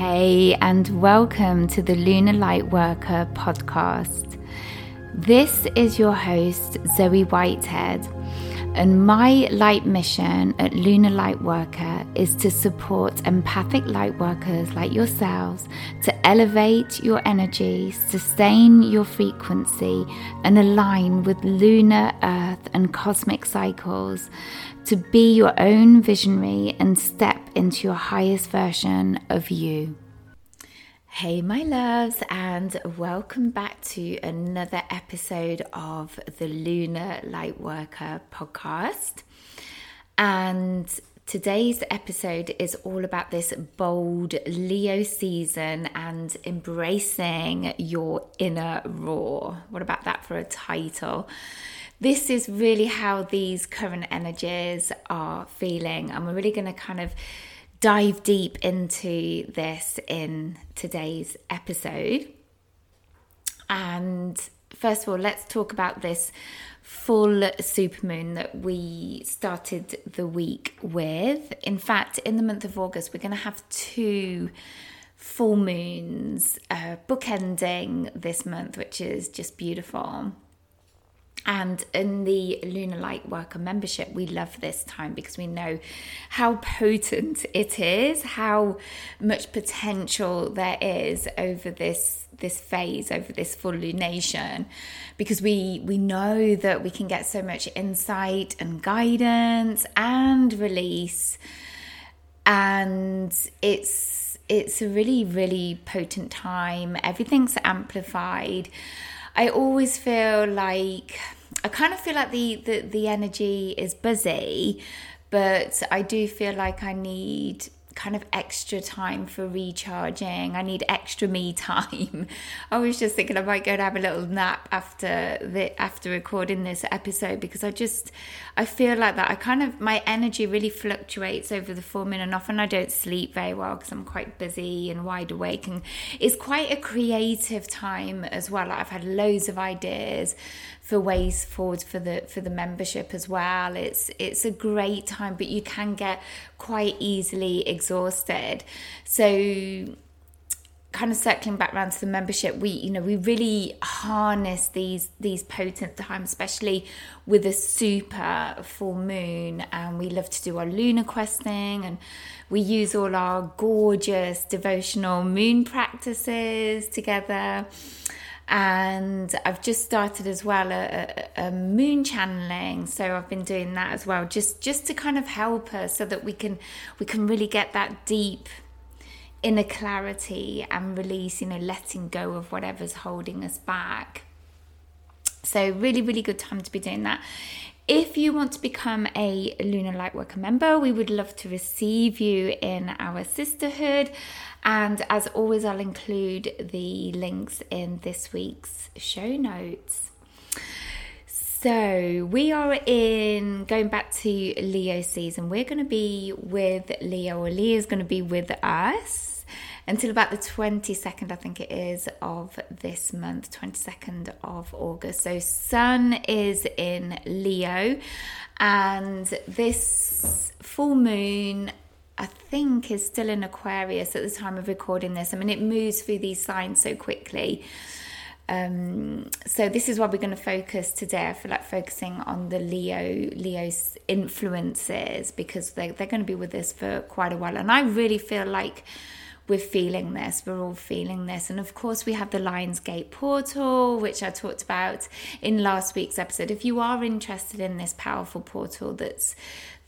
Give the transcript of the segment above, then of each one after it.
Hey, and welcome to the Lunar Lightworker podcast. This is your host, Zoe Whitehead, and my light mission at Lunar Lightworker is to support empathic lightworkers like yourselves to elevate your energy, sustain your frequency, and align with lunar, earth, and cosmic cycles to be your own visionary and step into your highest version of you. Hey, my loves, and welcome back to another episode of the Lunar Lightworker podcast. And today's episode is all about this bold Leo season and embracing your inner roar. What about that for a title? This is really how these current energies are feeling, and we're really going to kind of dive deep into this in today's episode. And first of all, let's talk about this full supermoon that we started the week with. In fact, in the month of August, we're going to have two full moons uh, bookending this month, which is just beautiful. And in the Lunar Light Worker membership, we love this time because we know how potent it is, how much potential there is over this this phase, over this full lunation, because we we know that we can get so much insight and guidance and release, and it's it's a really really potent time. Everything's amplified I always feel like I kind of feel like the, the, the energy is busy, but I do feel like I need kind of extra time for recharging. I need extra me time. I was just thinking I might go and have a little nap after the after recording this episode because I just I feel like that. I kind of my energy really fluctuates over the full moon and often I don't sleep very well because I'm quite busy and wide awake and it's quite a creative time as well. Like I've had loads of ideas for ways forward for the for the membership as well. It's it's a great time, but you can get quite easily exhausted. So kind of circling back around to the membership we you know we really harness these these potent times especially with a super full moon and we love to do our lunar questing and we use all our gorgeous devotional moon practices together and I've just started as well a, a, a, moon channeling. So I've been doing that as well, just just to kind of help us so that we can we can really get that deep inner clarity and release, you know, letting go of whatever's holding us back. So really, really good time to be doing that. If you want to become a Lunar Lightworker member, we would love to receive you in our sisterhood. And as always, I'll include the links in this week's show notes. So, we are in going back to Leo season. We're going to be with Leo, or Leo is going to be with us until about the 22nd, I think it is, of this month, 22nd of August. So, Sun is in Leo, and this full moon. I think is still in Aquarius at the time of recording this. I mean, it moves through these signs so quickly. Um, so this is why we're going to focus today. I feel like focusing on the Leo Leo's influences because they they're going to be with us for quite a while, and I really feel like we're feeling this, we're all feeling this. And of course, we have the Lionsgate portal, which I talked about in last week's episode. If you are interested in this powerful portal that's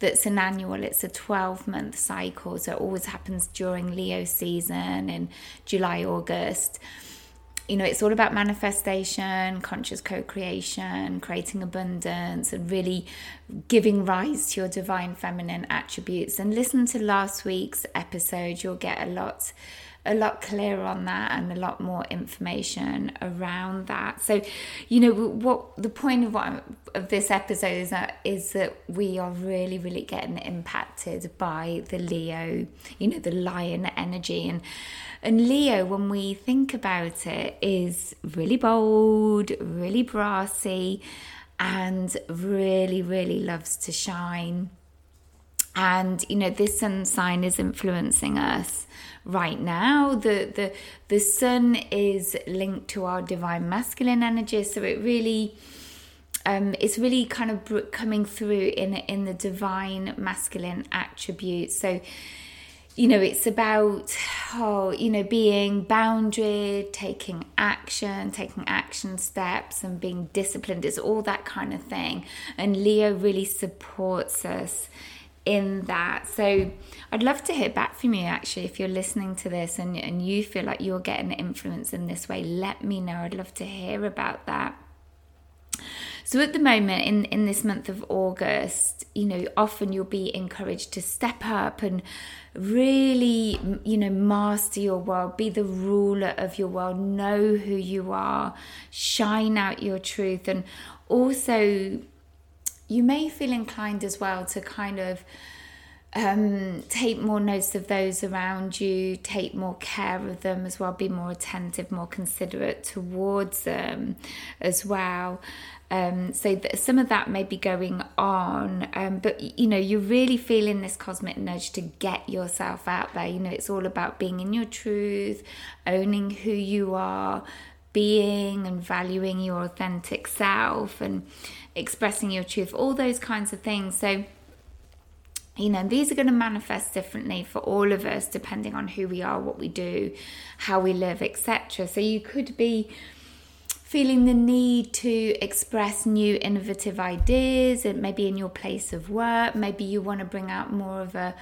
that's an annual, it's a 12 month cycle, so it always happens during Leo season in July, August you know, it's all about manifestation, conscious co creation, creating abundance, and really giving rise to your divine feminine attributes. And listen to last week's episode, you'll get a lot a lot clearer on that and a lot more information around that. So, you know, what the point of what of this episode is that is that we are really, really getting impacted by the Leo, you know, the lion energy and and Leo, when we think about it, is really bold, really brassy, and really, really loves to shine and you know this sun sign is influencing us right now. The the the sun is linked to our divine masculine energy. So it really um, it's really kind of coming through in in the divine masculine attributes. So you know it's about oh you know being boundary taking action taking action steps and being disciplined. It's all that kind of thing. And leo really supports us in that. So I'd love to hear back from you actually if you're listening to this and, and you feel like you're getting influence in this way, let me know. I'd love to hear about that. So at the moment in, in this month of August, you know, often you'll be encouraged to step up and really, you know, master your world, be the ruler of your world, know who you are, shine out your truth, and also you may feel inclined as well to kind of um, take more notice of those around you, take more care of them as well, be more attentive, more considerate towards them as well. Um, so that some of that may be going on, um, but you know, you're really feeling this cosmic nudge to get yourself out there. You know, it's all about being in your truth, owning who you are, being and valuing your authentic self, and expressing your truth, all those kinds of things. So, you know, these are going to manifest differently for all of us depending on who we are, what we do, how we live, etc. So, you could be feeling the need to express new innovative ideas and maybe in your place of work maybe you want to bring out more of a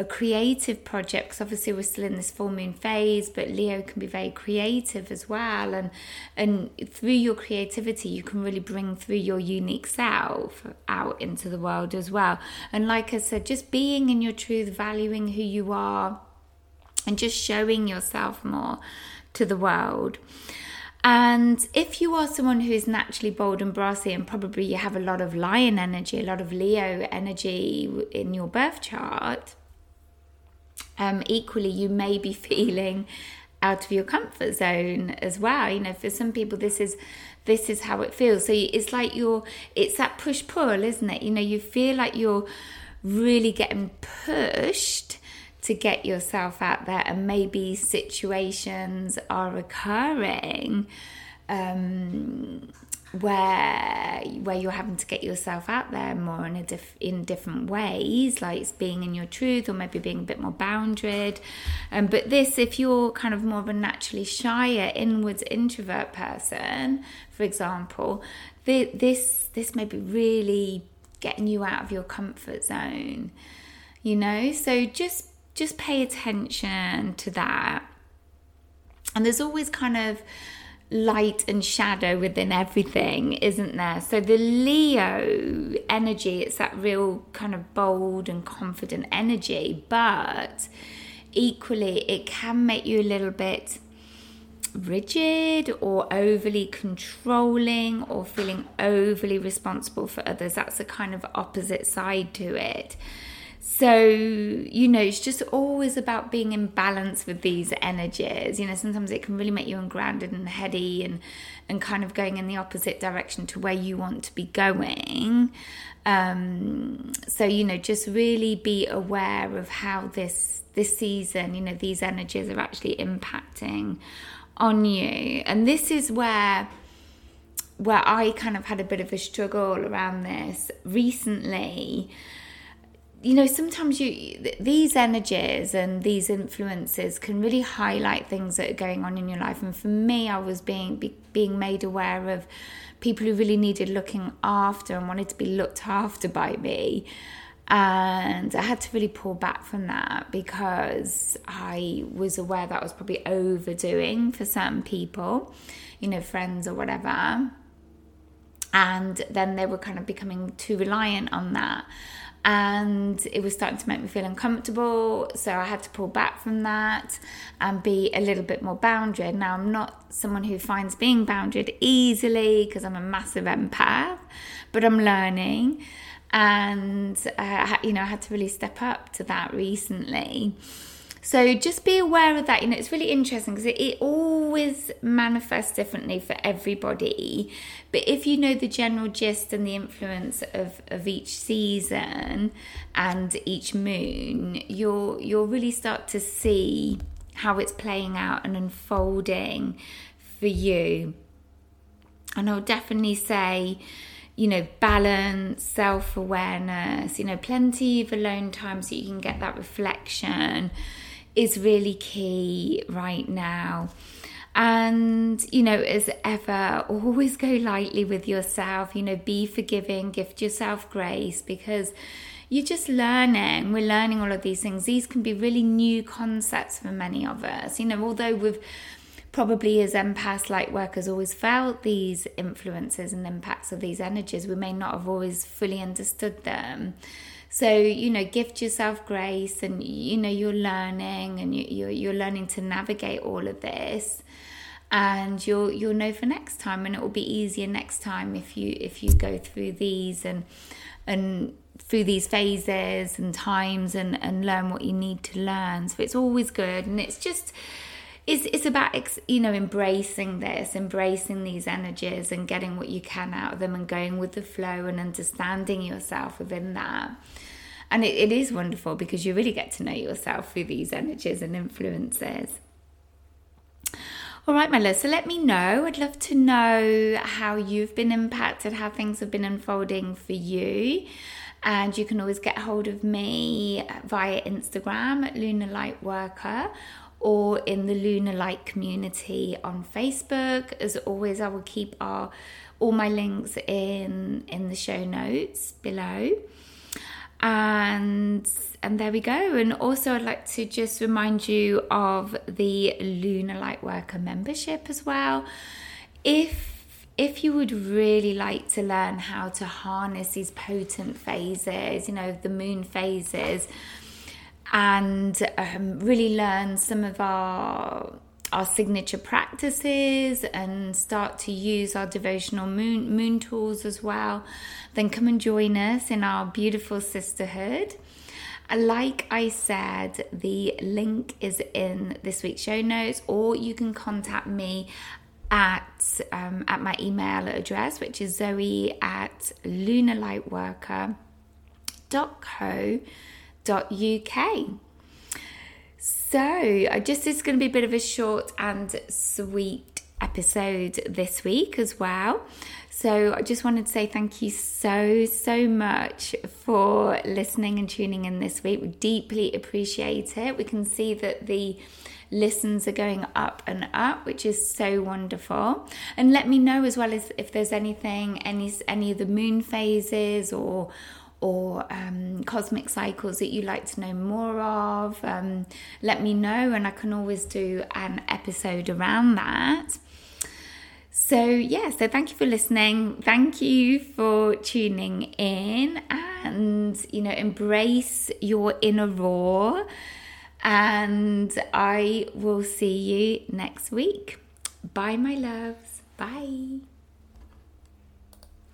a creative project because obviously we're still in this full moon phase but leo can be very creative as well. And and through your creativity you can really bring through your unique self out into the world as well. And like i said just being in your truth valuing who you are and just showing yourself more to the world. And if you are someone who is naturally bold and brassy, and probably you have a lot of lion energy, a lot of Leo energy in your birth chart, um, equally you may be feeling out of your comfort zone as well. You know, for some people, this is this is how it feels. So it's like you're, it's that push pull, isn't it? You know, you feel like you're really getting pushed to get yourself out there, and maybe situations are occurring. Um, where where you're having to get yourself out there more in a diff, in different ways like it's being in your truth or maybe being a bit more bounded um, but this if you're kind of more of a naturally shyer inwards introvert person for example the, this this may be really getting you out of your comfort zone you know? So just just pay attention to that. And there's always kind of light and shadow within everything, isn't there? So the Leo energy, it's that real kind of bold and confident energy, but equally it can make you a little bit rigid or overly controlling or feeling overly responsible for others. That's a kind of opposite side to it. So, you know, it's just always about being in balance with these energies. You know, sometimes it can really make you ungrounded and heady and, and kind of going in the opposite direction to where you want to be going. Um, so, you know, just really be aware of how this this season, you know, these energies are actually impacting on you. And this is where where I kind of had a bit of a struggle around this recently you know sometimes you these energies and these influences can really highlight things that are going on in your life. And for me i was being be, being made aware of people who really needed looking after and wanted to be looked after by me. And i had to really pull back from that because i was aware that i was probably overdoing for certain people you know friends or whatever. And then they were kind of becoming too reliant on that and it was starting to make me feel uncomfortable. So I had to pull back from that and be a little bit more bounded. Now, I'm not someone who finds being bounded easily because I'm a massive empath, but I'm learning. And, uh, you know, I had to really step up to that recently. So just be aware of that. You know, it's really interesting because it, it, always manifests differently for everybody. But if you know the general gist and the influence of, of each season and each moon, you'll you'll really start to see how it's playing out and unfolding for you. And I'll definitely say you know, balance, self awareness, you know, plenty of alone time so you can get that reflection is really key right now. And, you know, as ever, always go lightly with yourself, you know, be forgiving, gift yourself grace because you're just learning. We're learning all of these things. These can be really new concepts for many of us, you know, although we've probably as empaths, light workers, always felt these influences and impacts of these energies, we may not have always fully understood them. So you know, gift yourself grace, and you know you're learning, and you, you're you're learning to navigate all of this, and you'll you'll know for next time, and it will be easier next time if you if you go through these and and through these phases and times and and learn what you need to learn. So it's always good, and it's just it's it's about you know embracing this embracing these energies and getting what you can out of them and going with the flow and understanding yourself within that and it, it is wonderful because you really get to know yourself through these energies and influences all right, my love. So let me know. I'd love to know how you've been impacted, how things have been unfolding for you. And you can always get hold of me via Instagram at Lunar Light Worker or in the Lunar Light community on Facebook. As always, I will keep our all my links in in the show notes below. And and there we go. And also I'd like to just remind you of the Lunar Light Worker membership as well. If if you would really like to learn how to harness these potent phases, you know, the moon phases, and um, really learn some of our our signature practices and start to use our devotional moon moon tools as well. Then come and join us in our beautiful sisterhood. Like I said, the link is in this week's show notes, or you can contact me at um, at my email address, which is zoe at lunarlightworker.co.uk uk. So, I just it's going to be a bit of a short and sweet episode this week as well. So, I just wanted to say thank you so, so much for listening and tuning in this week. We deeply appreciate it. We can see that the listens are going up and up, which is so wonderful. And let me know as well as if there's anything, any any of the moon phases or or um, cosmic cycles that you'd like to know more of, um, let me know, and I can always do an episode around that. So, yeah, so thank you for listening. Thank you for tuning in and, you know, embrace your inner roar. And I will see you next week. Bye, my loves. Bye.